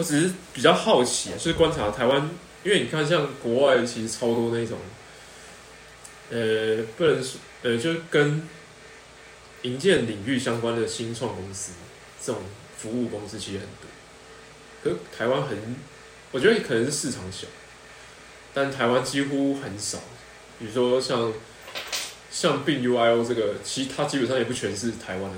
我只是比较好奇，就是观察台湾，因为你看像国外其实超多那种，呃，不能说，呃，就是跟营建领域相关的新创公司，这种服务公司其实很多。可台湾很，我觉得可能是市场小，但台湾几乎很少。比如说像像并 UIO 这个，其实它基本上也不全是台湾的，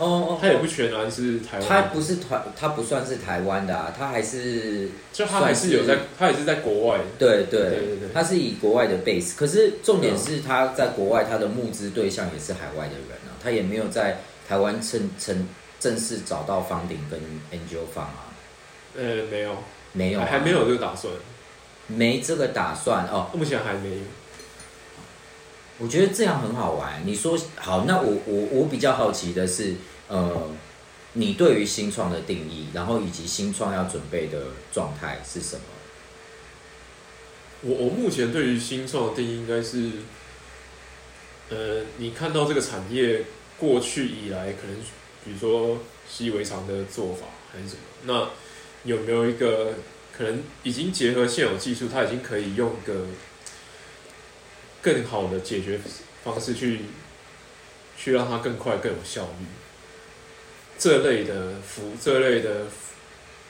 哦哦，他也不全然是台湾他。不是台，他不算是台湾的啊，他还是就他还是有在，他也是在国外。对对对对对它是以国外的 base，可是重点是他在国外，他的募资对象也是海外的人啊，他也没有在台湾正正正式找到房顶跟 Angel 方啊，呃，没有，没有啊、还没有这个打算，没这个打算哦。目前还没有。我觉得这样很好玩。你说好，那我我我比较好奇的是，呃，你对于新创的定义，然后以及新创要准备的状态是什么？我我目前对于新创的定义应该是，呃，你看到这个产业过去以来可能，比如说习以为常的做法还是什么，那有没有一个可能已经结合现有技术，它已经可以用一个更好的解决方式去去让它更快更有效率，这类的服这类的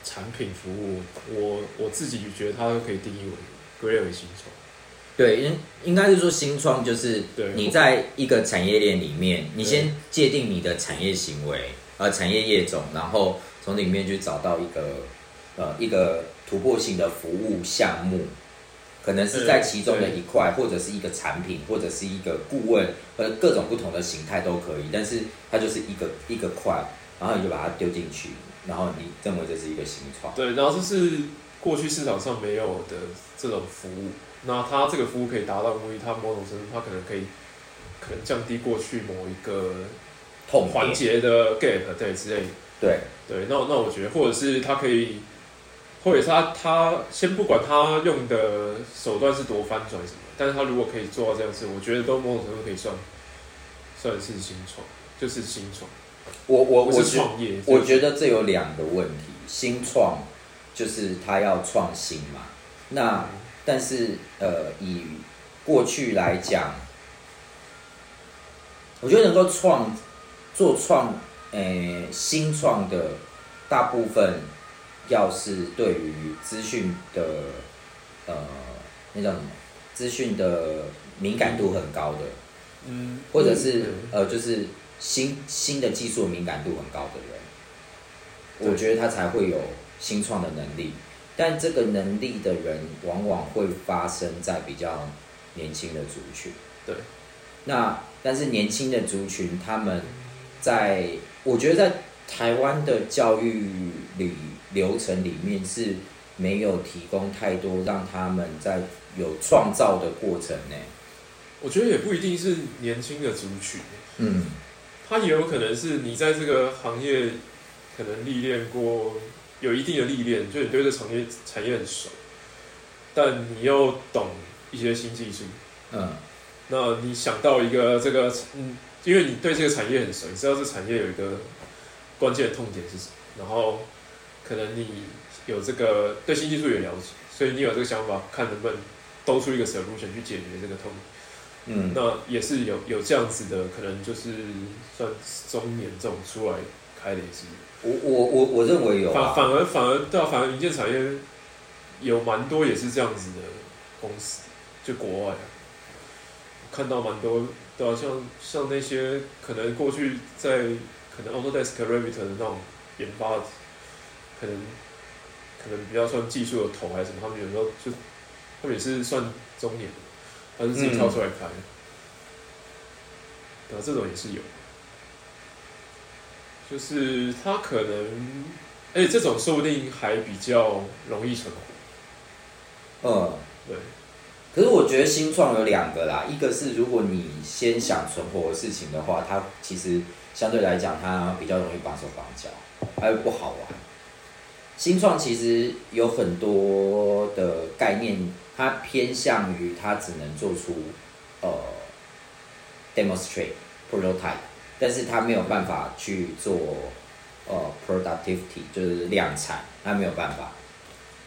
产品服务，我我自己觉得它都可以定义为归类为新创。对，应应该是说新创就是对。你在一个产业链里面，你先界定你的产业行为，呃，产业业种，然后从里面去找到一个呃一个突破性的服务项目，可能是在其中的一块，或者是一个产品，或者是一个顾问，或者各种不同的形态都可以，但是它就是一个一个块，然后你就把它丢进去，然后你认为这是一个新创。对，然后这是过去市场上没有的这种服务。那它这个服务可以达到目的，它某种程度它可能可以可能降低过去某一个痛环节的 gap 对之类的。对，对，那那我觉得，或者是它可以，或者是他他先不管他用的手段是多翻转什么，但是他如果可以做到这样子，我觉得都某种程度可以算算是新创，就是新创，我我我觉。我觉得这有两个问题，新创就是他要创新嘛，那但是呃以过去来讲，我觉得能够创做创诶、新创的大部分，要是对于资讯的呃那叫什么资讯的敏感度很高的，嗯，或者是、嗯呃，就是新新的技术敏感度很高的人，我觉得他才会有新创的能力。但这个能力的人，往往会发生在比较年轻的族群。对，那但是年轻的族群，他们在我觉得在台湾的教育里流程里面是没有提供太多让他们在有创造的过程呢。我觉得也不一定是年轻的族群，嗯，它也有可能是你在这个行业可能历练过，有一定的历练，就你对这产业产业很熟，但你又懂一些新技术，嗯，那你想到一个这个，嗯，因为你对这个产业很熟，你知道这产业有一个关键的痛点是什么，然后可能你有这个对新技术也了解，所以你有这个想法，看能不能兜出一个 solution 去解决这个痛点。嗯，那也是有有这样子的，可能就是算中年这种出来开的也是。我我我我认为有反啊，反而反而对啊，反而营建产业有蛮多也是这样子的公司，就国外啊，看到蛮多对啊，像像那些可能过去在可能 Autodesk Revit 的那种研发，可能可能比较算技术的头还是什么，他们有时候就他们也是算中年的，他是自己跳出来开的，对啊，这种也是有。就是他可能，而且这种说不定还比较容易存活。嗯，对，可是我觉得新创有两个啦，一个是如果你先想存活的事情的话，它其实相对来讲它比较容易绑手绑脚，还有不好玩。新创其实有很多的概念，它偏向于它只能做出呃 demonstrate prototype，但是它没有办法去做呃 productivity，就是量产，它没有办法，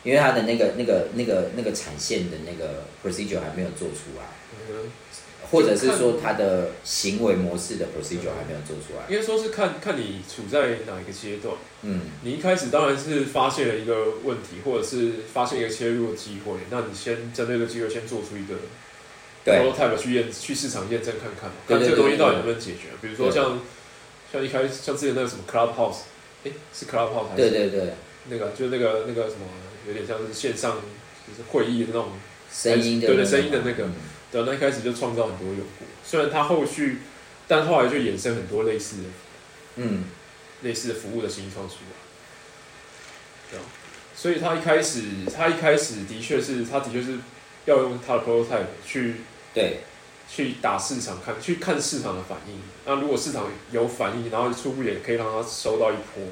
因为它的那个那个那个那个产线的那个 procedure 还没有做出来，或者是说他的行为模式的 procedure 还没有做出来。应该说是看看你处在哪一个阶段。嗯，你一开始当然是发现了一个问题，或者是发现一个切入的机会，那你先针对这个机会先做出一个对。prototype 去验去市场验证看看。看这个东西到底能不能解决。比如说像像一开始像之前那个什么 Clubhouse，哎、是 Clubhouse 还是对对对，那个就是那个那个什么，有点像是线上就是会议的那种，声音的对对那个声音的那个。嗯对，那一开始就创造很多用户，虽然它后续，但后来就衍生很多类似的嗯，类似的服务的新创出来，对啊，所以他一开始他一开始的确是他的确是要用他的 prototype 去对。去打市场看去看市场的反应，那如果市场有反应，然后初步也可以让他收到一波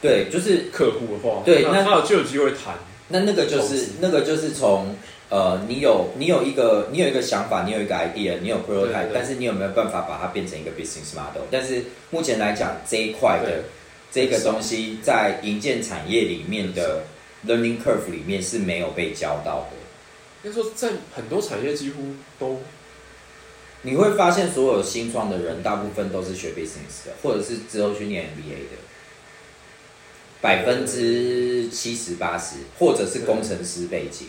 对，就是客户的话，对那那他就有机会谈，那那个就是那个就是从呃，你有你有一个你有一个想法，你有一个 idea，你有 prototype，但是你有没有办法把它变成一个 business model？但是目前来讲，这一块的这个东西在营建产业里面的 learning curve 里面是没有被教到的。应该说在很多产业几乎都你会发现，所有新创的人大部分都是学 business 的，或者是之后去念 MBA 的，百分之七十八十，或者是工程师背景。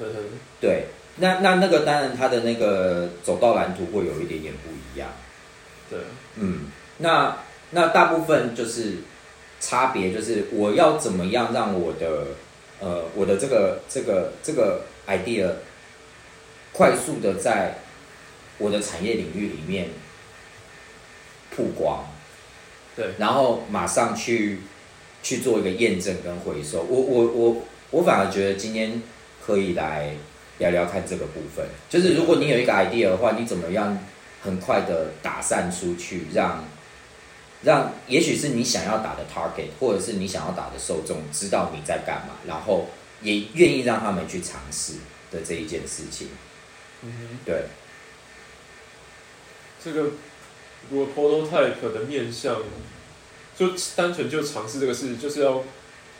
嗯哼对，那那那个当然，他的那个走道蓝图会有一点点不一样。对，嗯，那那大部分就是差别，就是我要怎么样让我的呃我的这个这个这个 idea 快速的在我的产业领域里面曝光，对然后马上去去做一个验证跟回收。我我我我反而觉得今天可以来聊聊看这个部分，就是如果你有一个 idea 的话，你怎么样很快的打散出去，让让也许是你想要打的 target，或者是你想要打的受众知道你在干嘛，然后也愿意让他们去尝试的这一件事情。嗯哼。对，这个如果 prototype 的面向，就单纯就尝试这个事，就是要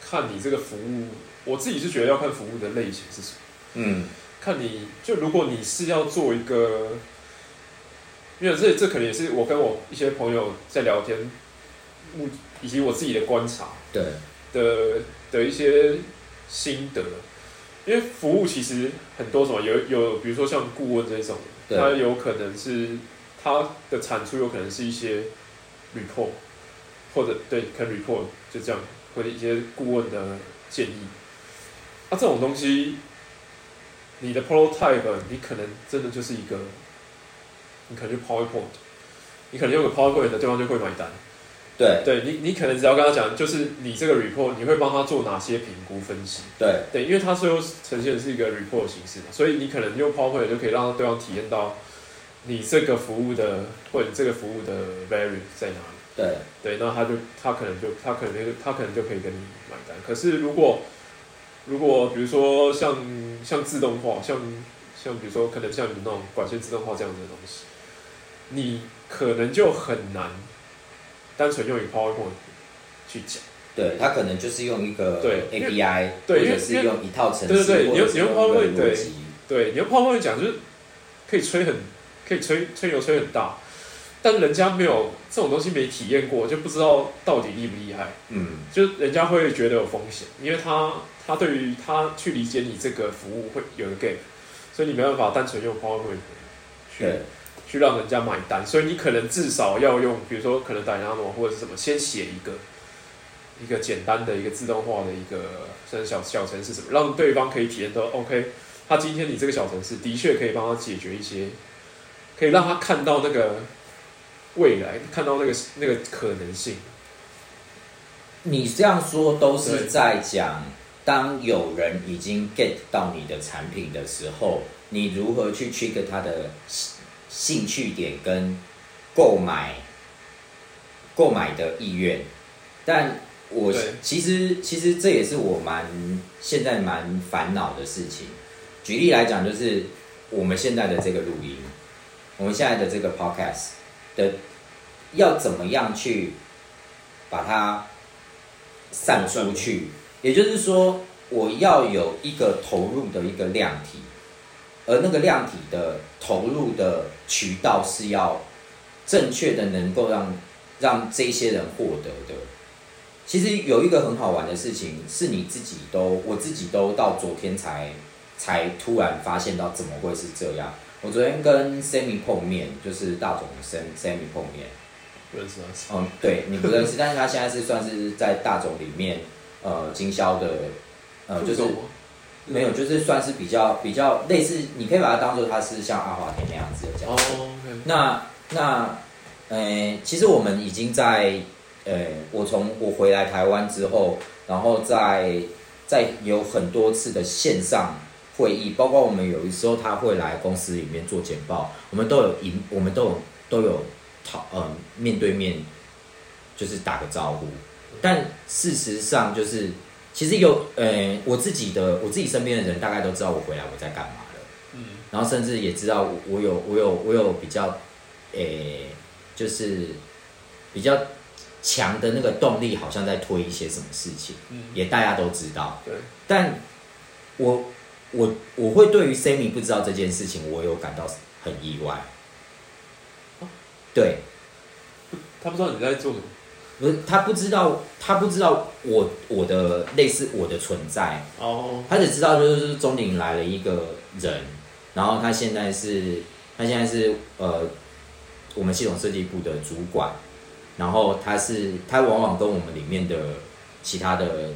看你这个服务。我自己是觉得要看服务的类型是什么，嗯，看你就如果你是要做一个，因为这这可能也是我跟我一些朋友在聊天，目以及我自己的观察对，的的一些心得。因为服务其实很多种，有有比如说像顾问这种，对它有可能是它的产出有可能是一些 report，或者对，可能 report 就这样，或者一些顾问的建议。啊，这种东西，你的 prototype 你可能真的就是一个，你可能就 PowerPoint，你可能用个 PowerPoint 的对方就会买单。对，对你，你可能只要跟他讲，就是你这个 report 你会帮他做哪些评估分析。对，对，因为他最后呈现的是一个 report 形式嘛，所以你可能用 PowerPoint 就可以让对方体验到你这个服务的或者你这个服务的 value 在哪里。对，对，那他就他可能就他可能就他可能就可以跟你买单。可是如果如果比如说像像自动化，像像比如说可能像你那种管线自动化这样子的东西，你可能就很难单纯用一个 PowerPoint 去讲。对，他可能就是用一个 API，或者是用一套程式，对对对你用你用 PowerPoint，对对，你用 PowerPoint 讲就是可以吹很可以吹吹牛吹很大，但人家没有这种东西没体验过，就不知道到底厉不厉害。嗯，就人家会觉得有风险，因为他他对于他去理解你这个服务会有一个 gap，所以你没办法单纯用 PowerPoint 去对，去让人家买单，所以你可能至少要用，比如说可能 Dynamo 或者是什么，先写一个一个简单的一个自动化的一个甚至小小程式什么，让对方可以体验到 OK，他今天你这个小程式的确可以帮他解决一些，可以让他看到那个未来，看到那个那个可能性。你这样说都是在讲，当有人已经 get 到你的产品的时候，你如何去 trigger 他的兴兴趣点跟购买购买的意愿。但我其实其实这也是我蛮现在蛮烦恼的事情。举例来讲，就是我们现在的这个录音，我们现在的这个 podcast 的要怎么样去把它散出去。也就是说，我要有一个投入的一个量体，而那个量体的投入的渠道是要正确的，能够让让这些人获得的。其实有一个很好玩的事情，是你自己都，我自己都到昨天才才突然发现到怎么会是这样。我昨天跟 Sammy 碰面，就是大总的 Sam Sammy 碰面，不认识他？嗯，对你不认识，但是他现在是算是在大总里面呃经销的，呃就是没有，就是算是比较比较类似，你可以把它当做他是像阿华田那样子的这样。哦，那那呃，其实我们已经在呃，我从我回来台湾之后，然后在在有很多次的线上。会议包括我们有的时候他会来公司里面做简报，我们都有一我们都有都有讨呃面对面就是打个招呼，但事实上就是其实有呃我自己的我自己身边的人大概都知道我回来我在干嘛了，嗯，然后甚至也知道我有我有我有比较诶就是比较强的那个动力，好像在推一些什么事情，嗯，也大家都知道，对，但我。我我会对于 Sammy 不知道这件事情，我有感到很意外。对，他不知道你在做什么，不是他不知道，他不知道我我的类似我的存在。哦，他只知道就是中鼎来了一个人，然后他现在是，他现在是呃我们系统设计部的主管，然后他是他往往跟我们里面的其他的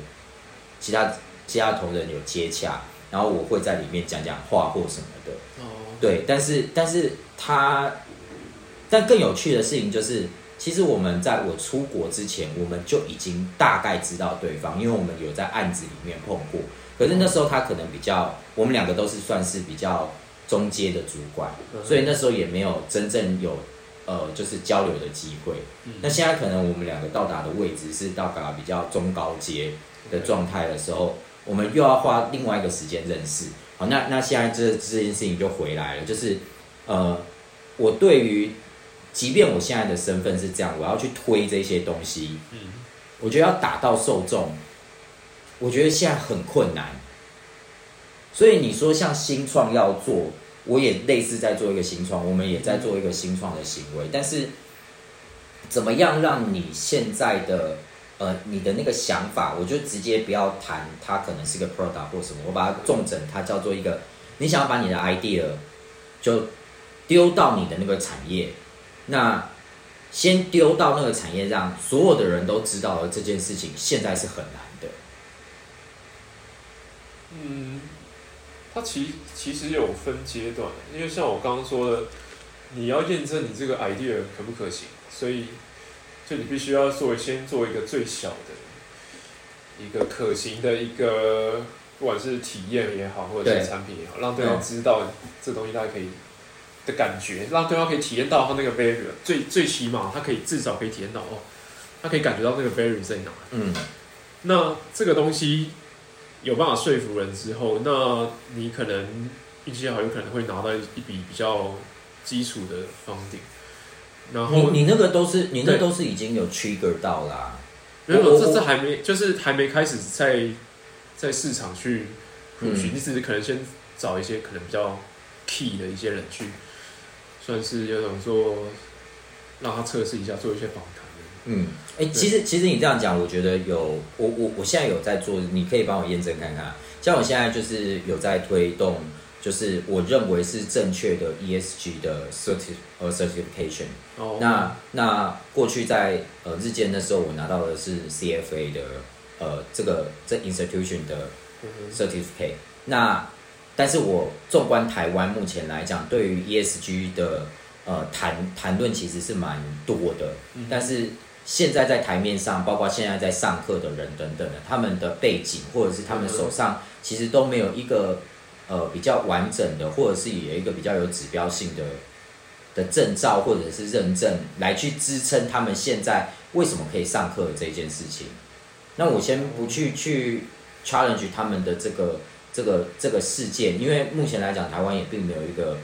其他其他同仁有接洽。然后我会在里面讲讲话或什么的，对，但是但是他，但更有趣的事情就是，其实我们在我出国之前，我们就已经大概知道对方，因为我们有在案子里面碰过。可是那时候他可能比较，我们两个都是算是比较中阶的主管，所以那时候也没有真正有呃就是交流的机会。那现在可能我们两个到达的位置是到达比较中高阶的状态的时候。我们又要花另外一个时间认识，好，那那现在这这件事情就回来了，就是，呃，我对于，即便我现在的身份是这样，我要去推这些东西，嗯，我觉得要打到受众，我觉得现在很困难，所以你说像新创要做，我也类似在做一个新创，我们也在做一个新创的行为，但是，怎么样让你现在的？呃，你的那个想法，我就直接不要谈，它可能是个 product 或什么，我把它重整，它叫做一个，你想要把你的 idea 就丢到你的那个产业，那先丢到那个产业，让所有的人都知道了这件事情，现在是很难的。嗯，它其其实有分阶段，因为像我刚刚说的，你要验证你这个 idea 可不可行，所以。就你必须要做先做一个最小的一个可行的一个，不管是体验也好，或者是产品也好，让对方知道这东西大家可以的感觉，让对方可以体验到他那个 value，最最起码他可以至少可以体验到哦，他可以感觉到那个 value 在哪。嗯，那这个东西有办法说服人之后，那你可能运气好，有可能会拿到一笔比较基础的方顶。然后你那个都是你那都是已经有 trigger 到啦，没有，这次还没就是还没开始在在市场去你只是可能先找一些可能比较 key 的一些人去，算是有种说让他测试一下，做一些访谈。嗯，哎，其实其实你这样讲，我觉得有我我我现在有在做，你可以帮我验证看看。像我现在就是有在推动。就是我认为是正确的 ESG 的 certi 呃 certification。哦。那那过去在呃日间的时候，我拿到的是 CFA 的呃这个这 institution 的 certificate。那但是我纵观台湾目前来讲，对于 ESG 的呃谈谈论其实是蛮多的。嗯。但是现在在台面上，包括现在在上课的人等等的，他们的背景或者是他们手上其实都没有一个。呃，比较完整的，或者是有一个比较有指标性的的证照或者是认证，来去支撑他们现在为什么可以上课这件事情。那我先不去去 challenge 他们的这个这个这个事件，因为目前来讲，台湾也并没有一个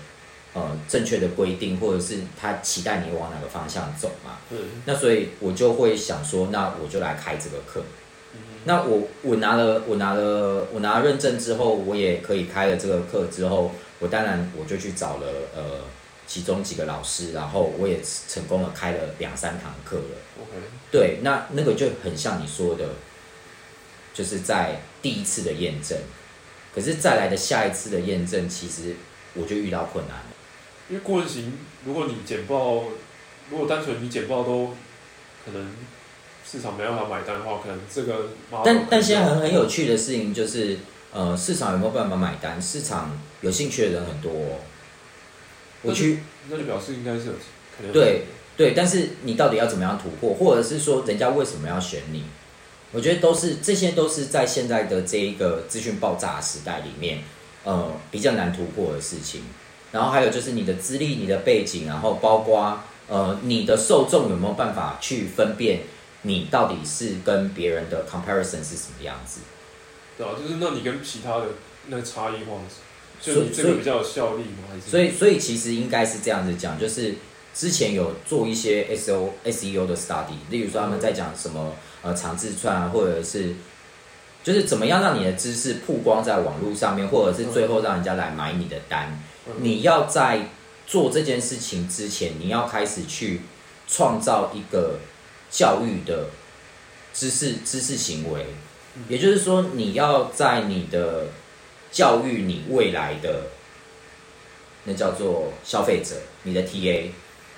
呃正确的规定，或者是他期待你往哪个方向走嘛。嗯那所以我就会想说，那我就来开这个课。嗯那我我拿了我拿了我拿了认证之后，我也可以开了这个课之后，我当然我就去找了呃其中几个老师，然后我也成功的开了两三堂课了。，OK，对，那那个就很像你说的，就是在第一次的验证，可是再来的下一次的验证，其实我就遇到困难了。因为过程型，如果你简报，如果单纯你简报都可能市场没办法买单的话，可能这个但但现在很很有趣的事情就是，呃，市场有没有办法买单？市场有兴趣的人很多、哦。我去那就表示应该是有可能有对对，但是你到底要怎么样突破，或者是说人家为什么要选你？我觉得都是这些都是在现在的这一个资讯爆炸的时代里面，呃，比较难突破的事情。然后还有就是你的资历、你的背景，然后包括呃你的受众有没有办法去分辨你到底是跟别人的 comparison 是什么样子？对啊，就是那你跟其他的那个差异化，所以这个比较有效力吗？还是所以，所以其实应该是这样子讲，就是之前有做一些 S O S E O 的 study，例如说他们在讲什么呃长字串啊，或者是就是怎么样让你的知识曝光在网络上面，或者是最后让人家来买你的单。嗯你要在做这件事情之前，你要开始去创造一个教育的知识知识行为，也就是说，你要在你的教育你未来的那叫做消费者，你的 TA。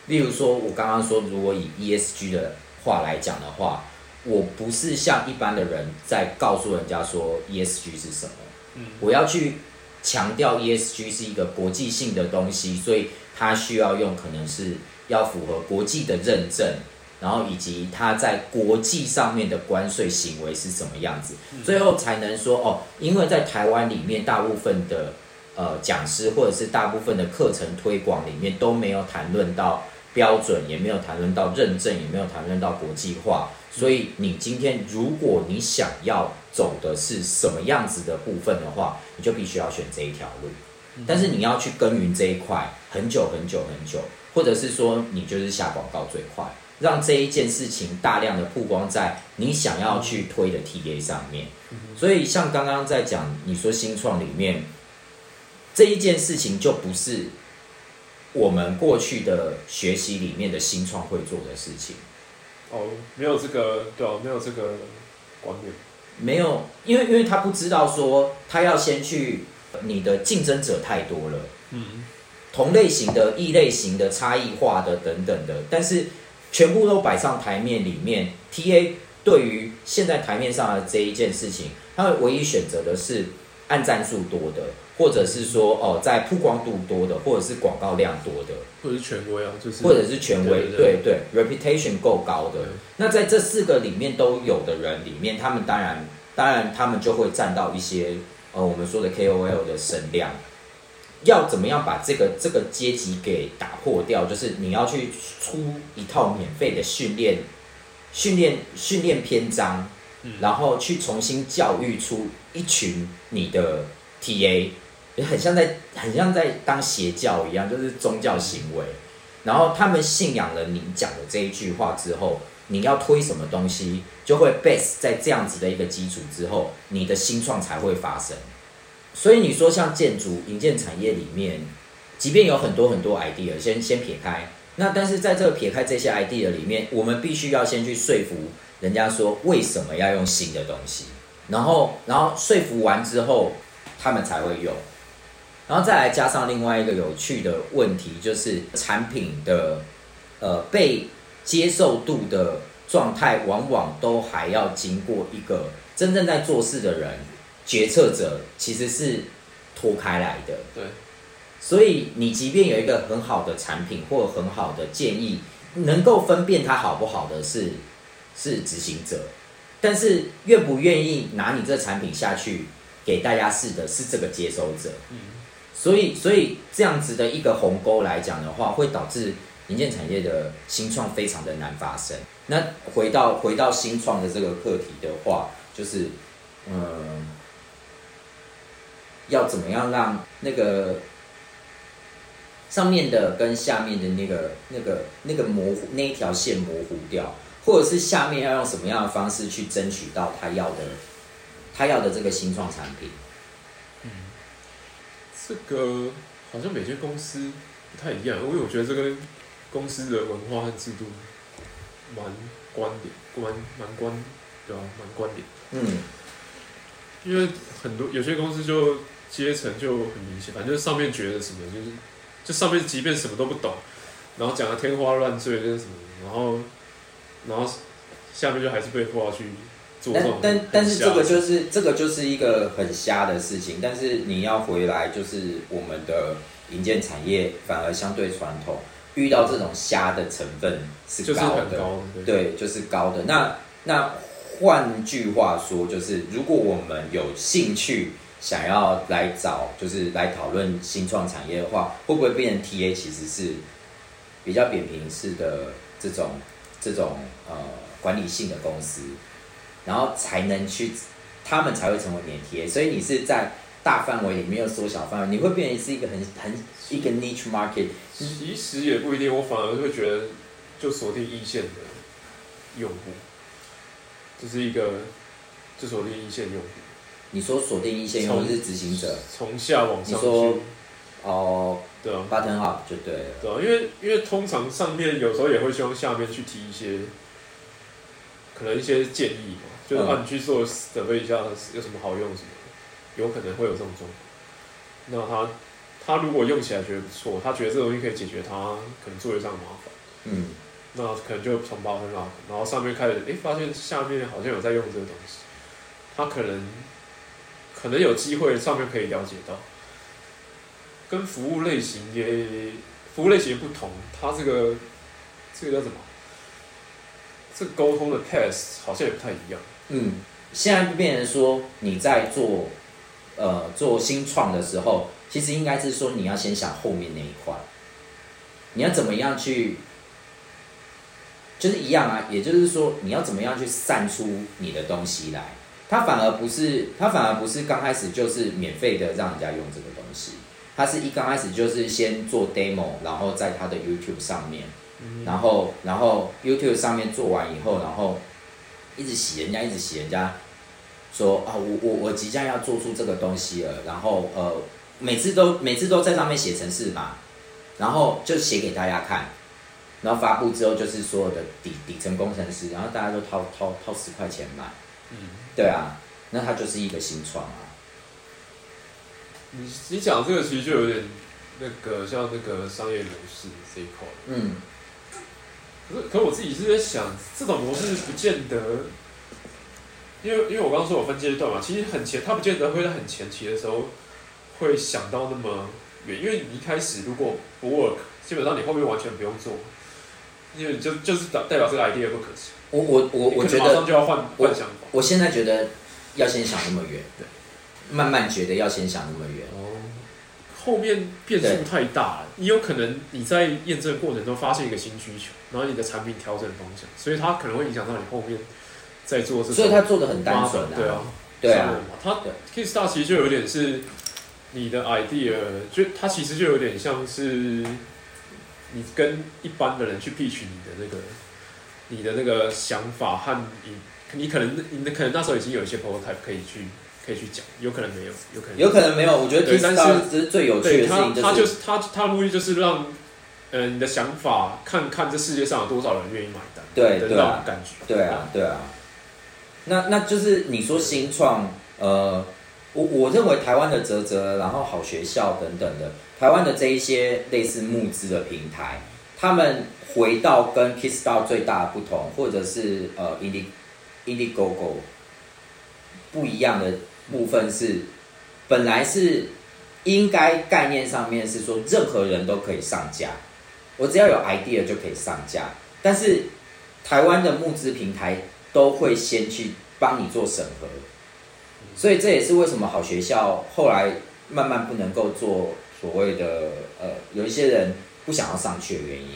例如说，我刚刚说，如果以 ESG 的话来讲的话，我不是像一般的人在告诉人家说 ESG 是什么，嗯。我要去强调 ESG 是一个国际性的东西，所以它需要用可能是要符合国际的认证，然后以及它在国际上面的关税行为是什么样子，最后才能说哦，因为在台湾里面大部分的呃讲师或者是大部分的课程推广里面都没有谈论到标准，也没有谈论到认证，也没有谈论到国际化。所以你今天如果你想要走的是什么样子的部分的话，你就必须要选这一条路。但是你要去耕耘这一块很久很久很久，或者是说你就是下广告最快，让这一件事情大量的曝光在你想要去推的 TA 上面。所以像刚刚在讲你说新创里面这一件事情，就不是我们过去的学习里面的新创会做的事情。哦，没有这个对啊，没有这个观念，没有，因为因为他不知道说他要先去，你的竞争者太多了，嗯，同类型的、异类型的、差异化的等等的，但是全部都摆上台面里面，TA 对于现在台面上的这一件事情，他们唯一选择的是按赞数多的，或者是说哦在曝光度多的，或者是广告量多的，或者是权威啊，就是或者是权威，对对对，reputation 够高的。那在这四个里面都有的人里面，他们当然当然他们就会占到一些呃我们说的 KOL 的声量。要怎么样把这个这个阶级给打破掉？就是你要去出一套免费的训练训练训练篇章，嗯然后去重新教育出一群你的 TA，也很像在很像在当邪教一样，就是宗教行为。然后他们信仰了你讲的这一句话之后，你要推什么东西，就会 base 在这样子的一个基础之后，你的新创才会发生。所以你说像建筑、营建产业里面，即便有很多很多 idea，先先撇开，那但是在这个撇开这些 idea 里面，我们必须要先去说服人家说为什么要用新的东西，然后然后说服完之后，他们才会用。然后再来加上另外一个有趣的问题，就是产品的呃被接受度的状态，往往都还要经过一个真正在做事的人、决策者，其实是脱开来的。对，所以你即便有一个很好的产品或很好的建议，能够分辨它好不好的是是执行者，但是愿不愿意拿你这产品下去给大家试的是这个接收者。嗯，所以，所以这样子的一个鸿沟来讲的话，会导致零件产业的新创非常的难发生。那回到回到新创的这个课题的话，就是，嗯，要怎么样让那个上面的跟下面的那个那个那个模糊那一条线模糊掉，或者是下面要用什么样的方式去争取到他要的他要的这个新创产品？嗯这个好像每间公司不太一样，因为我觉得这个公司的文化和制度蛮关联，关蛮关，对吧、蛮关联。嗯因为很多有些公司就阶层就很明显，反正就上面觉得什么就是，就上面即便什么都不懂，然后讲的天花乱坠就是什么，然后然后下面就还是被迫要去做这但但但是这个就是这个就是一个很瞎的事情，但是你要回来，就是我们的营建产业反而相对传统，遇到这种瞎的成分是就是高的，很高的，对。对，就是高的。那那换句话说，就是如果我们有兴趣想要来找，就是来讨论新创产业的话，会不会变成 TA 其实是比较扁平式的这种这种呃管理性的公司，然后才能去，他们才会成为你的 TA。所以你是在大范围里面又缩小范围，你会变成是一个很很一个 niche market。其实也不一定，我反而会觉得就锁定一线的用户，就是一个就锁定一线用户，你说锁定一线用户是执行者从下往上你说去，哦对啊，，button up 就对了。对啊，因为因为通常上面有时候也会希望下面去提一些，可能一些建议嘛，就是嗯啊，你去做准备一下有什么好用什么的，有可能会有这种状况。那他他如果用起来觉得不错，他觉得这东西可以解决他可能作业上的麻烦，嗯，那可能就从 bottom up，然后上面开始诶发现下面好像有在用这个东西，他可能可能有机会上面可以了解到，跟服务类型也服务类型不同，它这个这个叫什么？这沟通的 test 好像也不太一样。嗯，现在就变成说你在做呃做新创的时候，其实应该是说你要先想后面那一块，你要怎么样去，就是一样啊，也就是说你要怎么样去散出你的东西来。它反而不是，它反而不是刚开始就是免费的让人家用这个东西，它是一刚开始就是先做 demo，然后在它的 YouTube 上面。嗯，然后然后 YouTube 上面做完以后，然后一直洗人家，一直洗人家，说啊，我我我即将要做出这个东西了，然后呃，每次都每次都在上面写程式嘛，然后就写给大家看，然后发布之后就是所有的底底层工程师，然后大家都掏掏掏十块钱买，嗯，对啊，那它就是一个新创啊，你你讲这个其实就有点那个像那个商业模式这一块。嗯。可是，可是我自己是在想，这种模式不见得，因为因为我刚刚说我分阶段嘛，其实很前，他不见得会在很前期的时候会想到那么远，因为你一开始如果不 work，基本上你后面完全不用做，因为你就就是代代表这个 idea 不可行，我我我我觉得就要换我换想法。我现在觉得要先想那么远，对，慢慢觉得要先想那么远。哦，后面变数太大了，你有可能你在验证过程中发现一个新需求，然后你的产品调整方向，所以它可能会影响到你后面在做这种。所以它做的很单纯对啊，对啊它 Kickstar 其实就有点是你的 idea，就它其实就有点像是你跟一般的人去 pitch 你的那个你的那个想法和你你可能你可能那时候已经有一些 prototype 可以去可以去讲，有可能没有，有可能。有可能没有，我觉得对但 Kickstarter 是最有趣的事情，他他就是是他他的目的就是让呃你的想法看看这世界上有多少人愿意买单，对那对对啊种感觉，对啊，对啊。那那就是你说新创，呃，我我认为台湾的泽泽，然后好学校等等的，台湾的这一些类似募资的平台，他们回到跟 kisstar 最大的不同，或者是呃 Indie Indiegogo 不一样的部分是，本来是应该概念上面是说任何人都可以上架，我只要有 idea 就可以上架，但是台湾的募资平台都会先去帮你做审核，所以这也是为什么好学校后来慢慢不能够做所谓的呃，有一些人不想要上去的原因，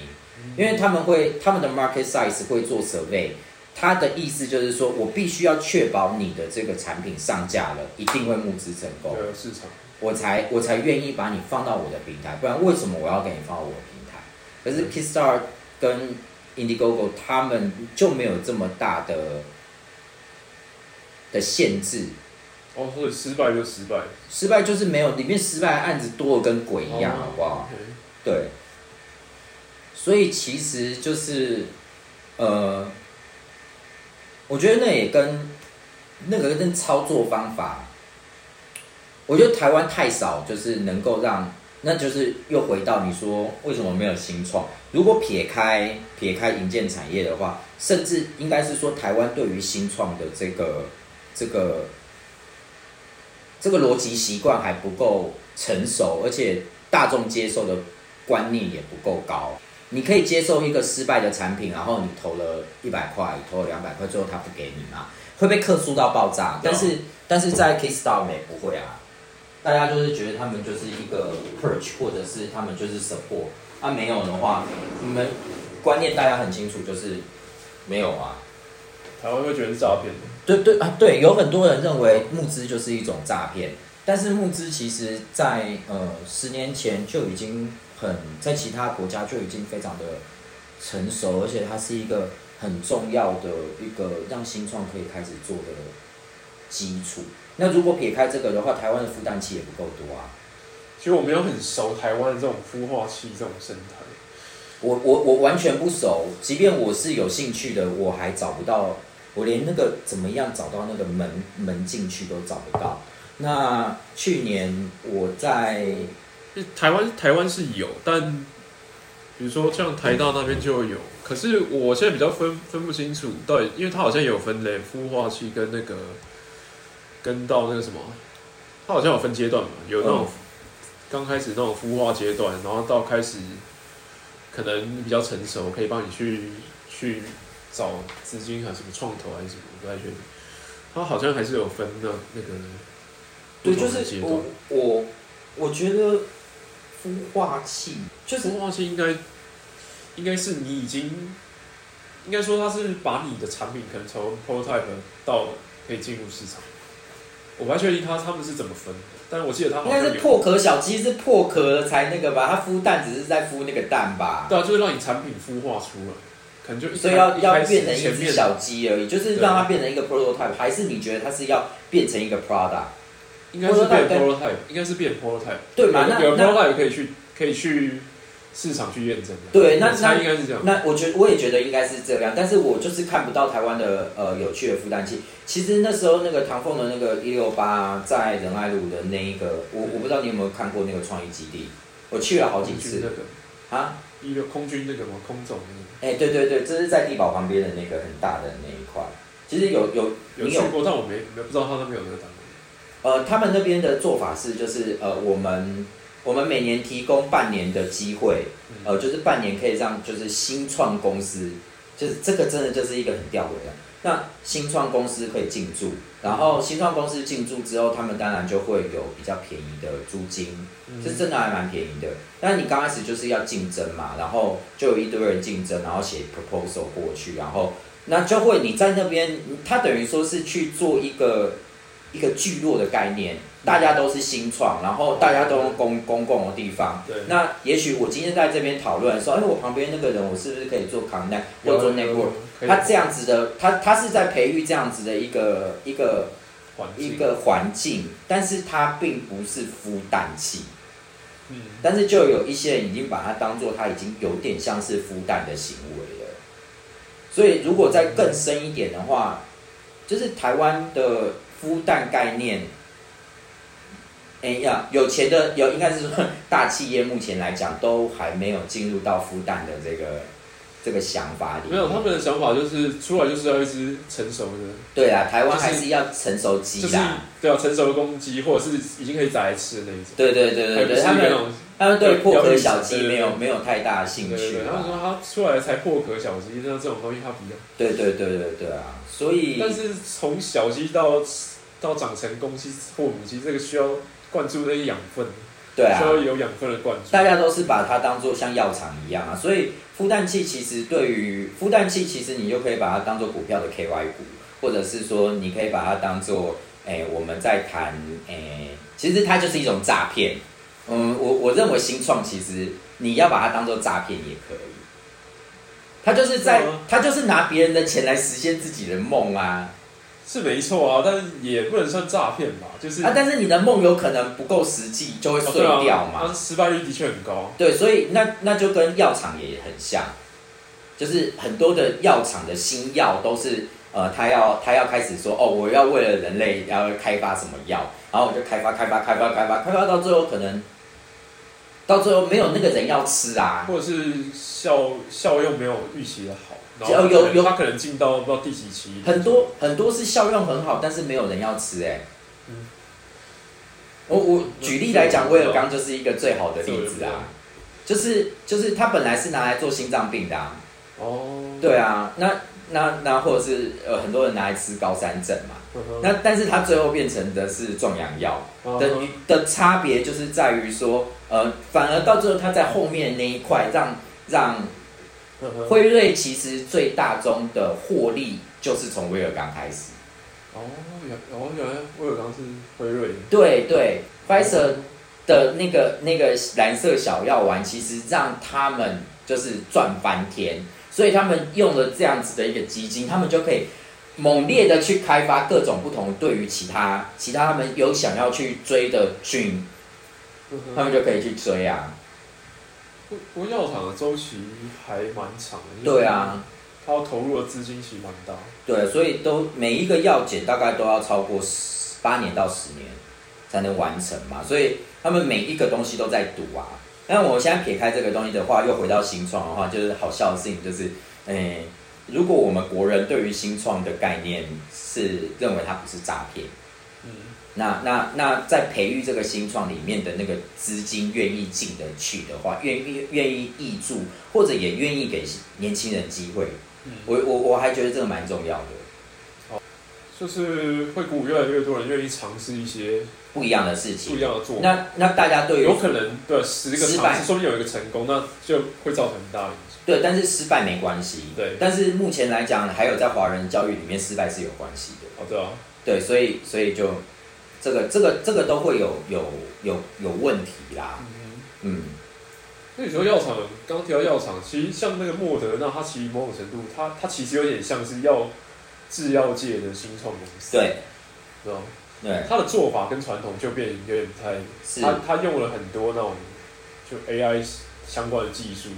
因为他们会他们的 market size 会做 survey，他的意思就是说我必须要确保你的这个产品上架了，一定会募资成功，对市场，我才我才愿意把你放到我的平台，不然为什么我要给你放到我的平台？可是 Kickstarter 跟 Indiegogo 他们就没有这么大的的限制，哦，所以失败就失败，失败就是没有，里面失败的案子多的跟鬼一样，好不好？对，所以其实就是，呃，我觉得那也跟那个跟操作方法，我觉得台湾太少，就是能够让，那就是又回到你说为什么没有新创？如果撇开撇开营建产业的话，甚至应该是说台湾对于新创的这个这个这个逻辑习惯还不够成熟，而且大众接受的观念也不够高。你可以接受一个失败的产品，然后你投了一百块，投了两百块，最后他不给你嘛，会被客诉到爆炸。但是但是在 Kickstarter 也不会啊，大家就是觉得他们就是一个 perch，或者是他们就是 support。啊，没有的话，你们观念大家很清楚，就是没有啊。台湾会觉得是诈骗的，对对啊，对，有很多人认为募资就是一种诈骗，但是募资其实在呃十年前就已经很在其他国家就已经非常的成熟，而且它是一个很重要的一个让新创可以开始做的基础。那如果撇开这个的话，台湾的孵蛋器也不够多啊。其实我没有很熟台湾的这种孵化器这种生态，我我我完全不熟，即便我是有兴趣的，我还找不到，我连那个怎么样找到那个门门进去都找不到。那去年我在台湾台湾是有，但比如说像台大那边就有，可是我现在比较分分不清楚到底，因为它好像有分类，孵化器跟那个跟到那个什么，它好像有分阶段嘛，有那种刚开始那种孵化阶段，然后到开始可能比较成熟，可以帮你去去找资金还是什么创投还是什么，我不太确定。它好像还是有分那那个对，就是我我我觉得孵化器就是孵化器应该应该是你已经应该说它是把你的产品可能从 prototype 到可以进入市场。我不太确定他他们是怎么分的，但是我记得他好应该是破壳小鸡是破壳了才那个吧？它孵蛋只是在孵那个蛋吧？对啊，就是让你产品孵化出来，可能就一所以要要变成一只小鸡而已，就是让它变成一个 prototype，还是你觉得它是要变成一个 product？应该是变 prototype 应该是变 prototype，对嘛？那 prototype 可以去可以去市场去验证的。对那那应该是这样。那我觉我也觉得应该是这样，但是我就是看不到台湾的呃有趣的孵蛋器。其实那时候那个唐凤的那个一六八在仁爱路的那一个，我我不知道你有没有看过那个创意基地，我去了好几次那个啊。一六空军那个吗，空总那个哎、对对对，这是在地堡旁边的那个很大的那一块。其实有有有去过，但我没没不知道他那边有那个。呃，他们那边的做法是，就是呃，我们我们每年提供半年的机会，呃，就是半年可以让就是新创公司，就是这个真的就是一个很吊诡的。那新创公司可以进驻，然后新创公司进驻之后，他们当然就会有比较便宜的租金，嗯这真的还蛮便宜的。但你刚开始就是要竞争嘛，然后就有一堆人竞争，然后写 proposal 过去，然后那就会你在那边，他等于说是去做一个一个聚落的概念，大家都是新创，然后大家都用公公共的地方。对，那也许我今天在这边讨论说，哎，我旁边那个人，我是不是可以做 connect 或者做 network？他这样子的，他他是在培育这样子的一个一个一个环境，但是它并不是孵蛋器。嗯，但是就有一些人已经把它当做他已经有点像是孵蛋的行为了。所以如果再更深一点的话，就是台湾的孵蛋概念，哎呀，有钱的有应该是说 大企业目前来讲都还没有进入到孵蛋的这个这个想法里。没有他们的想法就是出来就是要一只成熟的，对啊，台湾还是要成熟鸡就是啦。对啊，成熟的公鸡或者是已经可以宰来吃的那一种，对对对对对，他们他们对破壳小鸡没有没有太大的兴趣对对对，他们。说他出来才破壳小鸡，那这种东西他比较。对对对对对啊，所以但是从小鸡到到长成公鸡或母鸡，这个需要灌注那些养分。对啊需，要有养分的灌注。大家都是把它当做像药厂一样啊，所以孵蛋器其实对于孵蛋器，其实你就可以把它当做股票的 KY 股，或者是说你可以把它当做，哎、我们在谈，哎、其实它就是一种诈骗。嗯，我我认为新创其实你要把它当做诈骗也可以，他就是在他就是拿别人的钱来实现自己的梦啊是没错啊，但是也不能算诈骗吧，就是啊！但是你的梦有可能不够实际，就会碎掉嘛。但是失败率的确很高。对，所以那那就跟药厂也很像，就是很多的药厂的新药都是呃，他要他要开始说哦，我要为了人类要开发什么药，然后我就开发开发开发开发开发到最后可能到最后没有那个人要吃啊，或者是效效用没有预期的好，然后有有。他可能进到不知道第几期，很多很多是效用很好，但是没有人要吃哎、嗯。我我举例来讲，威尔刚就是一个最好的例子啊，就是就是他本来是拿来做心脏病的、啊，哦，对啊，那那那或者是呃很多人拿来吃高山症嘛，那但是它最后变成的是壮阳药。嗯的的差别就是在于说，呃，反而到最后它在后面那一块让让辉瑞其实最大宗的获利就是从威尔刚开始，哦，原哦原来威尔刚是辉瑞。的，对对，Pfizer 的那个那个蓝色小药丸其实让他们就是赚翻天，所以他们用了这样子的一个基金，他们就可以猛烈的去开发各种不同对于其他其他他们有想要去追的菌，他们就可以去追啊。不不过药厂的周期还蛮长的，对啊，他要投入的资金其实蛮大。对，所以都每一个药检大概都要超过十八年到十年才能完成嘛，所以他们每一个东西都在赌啊。那我现在撇开这个东西的话，又回到新创的话，就是好笑的事情就是，诶、如果我们国人对于新创的概念是认为它不是诈骗，嗯，那那那在培育这个新创里面的那个资金愿意进得去的话，愿意愿意挹注，或者也愿意给年轻人机会，嗯我我我还觉得这个蛮重要的。就是会鼓舞越来越多人愿意尝试一些不一样的事情不一情。样的做法。那那大家对于有可能对十个失败说不定有一个成功，那就会造成很大的影响。对，但是失败没关系。对但是目前来讲，还有在华人教育里面，失败是有关系的。哦，对啊，对，所以所以就这个这个这个都会有有有有问题啦。嗯，嗯，那你说药厂，刚刚提到药厂，其实像那个莫德纳，它其实某种程度，它它其实有点像是药制药界的新创公司，对知道吗？对。他的做法跟传统就变有点不太，是，它它用了很多那种就 AI 相关的技术，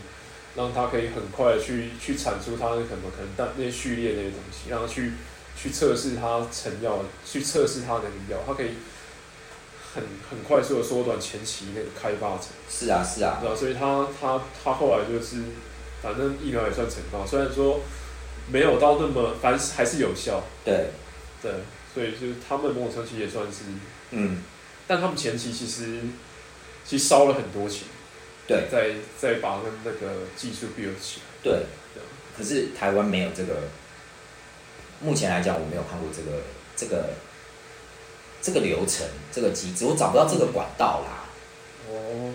让他可以很快的去去产出他的可能可能但那些序列那些东西，让他去去测试它成药，去测试它的药，它可以很很快速的缩短前期那个开发程。是啊是啊。对，啊，所以他他他后来就是，反正疫苗也算成功，虽然说没有到那么，反正还是有效，对，对，所以就是他们某种程度也算是，嗯，但他们前期其实其实烧了很多钱，对再再把那那个技术 build 起来，对。可是台湾没有这个，目前来讲我没有看过这个这个这个流程这个机制，我找不到这个管道啦。哦，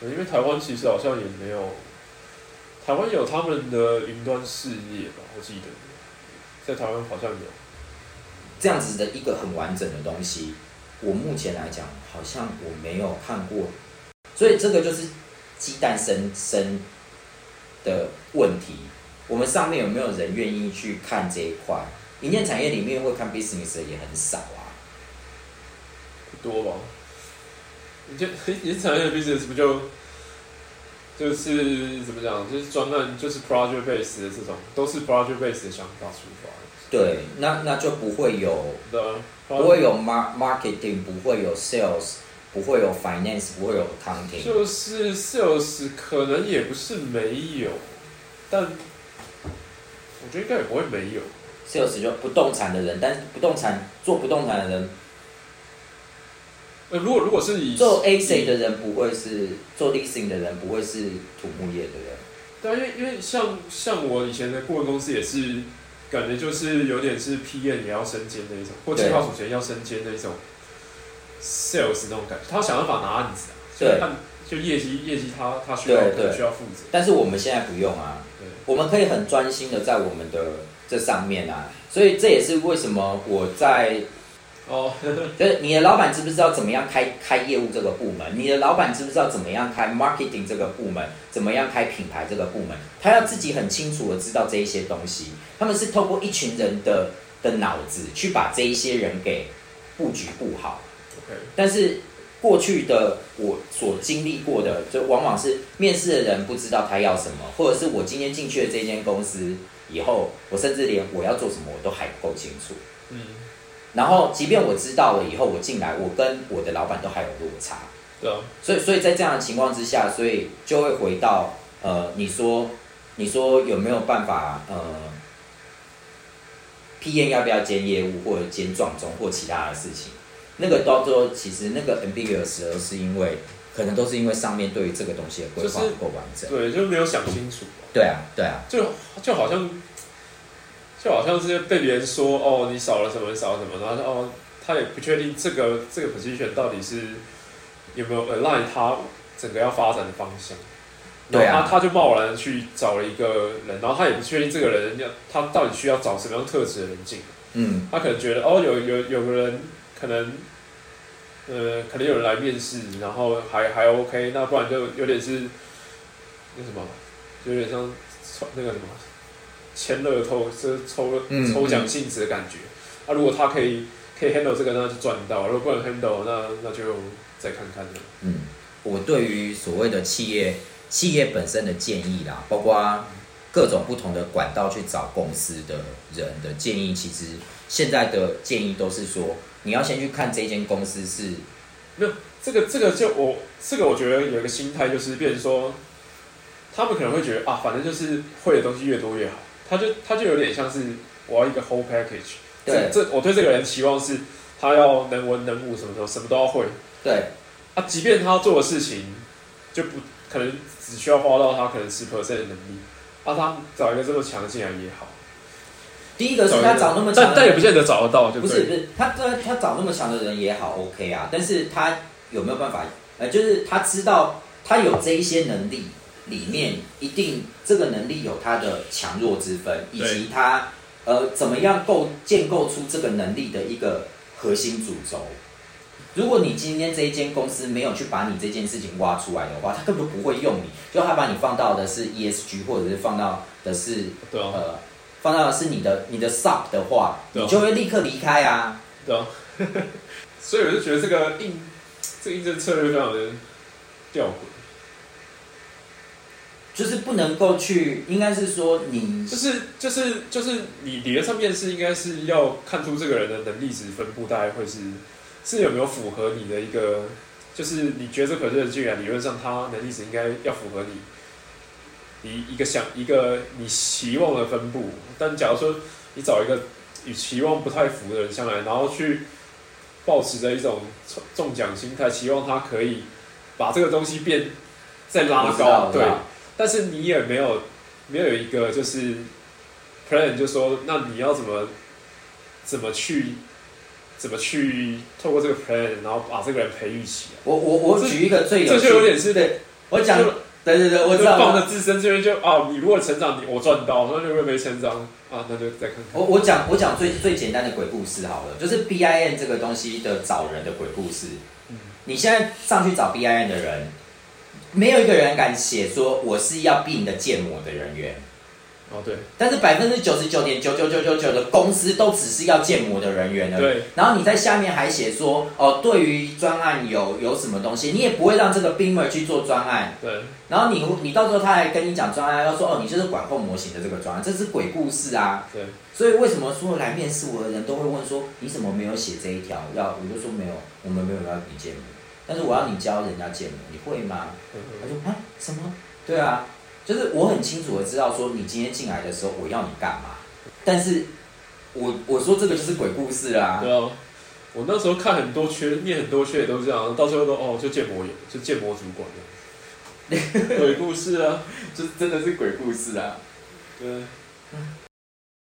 对，因为台湾其实好像也没有，台湾有他们的云端事业吧，我记得，在台湾好像有。这样子的一个很完整的东西，我目前来讲好像我没有看过，所以这个就是鸡蛋生生的问题。我们上面有没有人愿意去看这一块？营建产业里面会看 business 的也很少啊。不多吧？你这你产业的 business 不就就是怎么讲？就是专案，就是 project base 的这种，都是 project base 的想法出发，对，那那就不会有啊，不会有 mar marketing，不会有 sales，不会有 finance，不会有 accounting。就是 sales 可能也不是没有，但我觉得应该也不会没有。sales 就不动产的人，但是不动产做不动产的人，呃，如果如果是以做 AC 的人不会是做 leasing 的人，不会是土木业的人。对啊，因为因为像像我以前的顾问公司也是，感觉就是有点是 PM 也要升阶那一种，或计划主权要升阶那一种 sales 那种感觉，他要想办法拿案子啊，对。就看就业绩业绩他他需要需要负责，但是我们现在不用啊，我们可以很专心的在我们的这上面啊，所以这也是为什么我在哦，就是你的老板知不知道怎么样开开业务这个部门？你的老板知不知道怎么样开 marketing 这个部门？怎么样开品牌这个部门？他要自己很清楚的知道这一些东西。他们是透过一群人的的脑子去把这一些人给布局布好。OK，但是过去的我所经历过的，就往往是面试的人不知道他要什么，或者是我今天进去的这间公司以后，我甚至连我要做什么我都还不够清楚。嗯，然后，即便我知道了以后，我进来，我跟我的老板都还有落差，对啊，所以，所以在这样的情况之下，所以就会回到呃，你说，你说有没有办法呃，P N 要不要兼业务或者兼撞钟或其他的事情？那个到最后，其实那个 ambiguous 而是因为可能都是因为上面对于这个东西的规划不够完整。对，就没有想清楚，对啊，对啊，就就好像就好像是被别人说哦，你少了什么少了什么，然后哦，他也不确定这个这个 position 到底是有没有 align 他整个要发展的方向。对啊然后他他就贸然去找了一个人，然后他也不确定这个人要他到底需要找什么样特质的人进来。嗯，他可能觉得哦，有有有个人可能，呃，可能有人来面试，然后还还 OK，那不然就有点是那什么，就有点像那个什么签乐透，是抽嗯抽奖性质的感觉。啊，如果他可以可以 handle 这个，那就赚到；如果不能 handle，那那就再看看了。嗯，我对于所谓的企业企业本身的建议啦，包括各种不同的管道去找公司的人的建议，其实现在的建议都是说，你要先去看这间公司是这个这个就我这个我觉得有一个心态就是，变成说，他们可能会觉得啊，反正就是会的东西越多越好，他就他就有点像是我要一个 whole package。对这这我对这个人期望是，他要能文能武，什么什么什么都要会。对啊，即便他要做的事情，就不可能只需要花到他可能十 percent 的能力，啊，他找一个这么强的进来也好。第一个是他找那么强但但也不见得找得到，就不是不是，他他他找那么强的人也好 OK 啊，但是他有没有办法？呃，就是他知道他有这一些能力，里面一定这个能力有它的强弱之分，以及它呃怎么样构建构出这个能力的一个核心主轴。如果你今天这一间公司没有去把你这件事情挖出来的话，他根本不会用你，就他把你放到的是 ESG，或者是放到的是对啊，呃，放到的是你的你的 sub 的话，啊你就会立刻离开啊。对啊。所以我就觉得这个应这个应征策略非常的吊诡。就是不能够去，应该是说你就是就是就是你理论上面是应该是要看出这个人的能力值分布大概会是是有没有符合你的一个，就是你觉得这个人进来理论上他能力值应该要符合你你一个想一个你期望的分布，但假如说你找一个与期望不太符的人上来，然后去保持着一种中中奖心态，期望他可以把这个东西变再拉高，对但是你也没有没有一个就是 plan，就说那你要怎么怎么去怎么去透过这个 plan，然后把这个人培育起来。我我我举一个最有这就有点是对我讲对对对，我知道就放着自身这边就啊，你如果成长，你我赚到；那如果没成长啊，那就再看看。我我讲我讲最最简单的鬼故事好了，就是 B I N 这个东西的找人的鬼故事。嗯你现在上去找 B I N 的人，没有一个人敢写说我是要避你的建模的人员。哦，对但是百分之九十九点九九九九九的公司都只是要建模的人员而已。对然后你在下面还写说，哦，对于专案有有什么东西，你也不会让这个 Beamer 去做专案。对然后你你到时候他还跟你讲专案，要说哦，你就是管控模型的这个专案，这是鬼故事啊。对，所以为什么说来面试我的人都会问说，你怎么没有写这一条？要我就说没有，我们没有要你建模，但是我要你教人家建模，你会吗？嗯他说啊什么？对啊，就是我很清楚的知道说你今天进来的时候我要你干嘛，但是我我说这个就是鬼故事啦、对啊。我那时候看很多缺，念很多缺也都这样，到最后都哦，就建模员，就建模主管的，鬼故事啊，就是真的是鬼故事啊。对。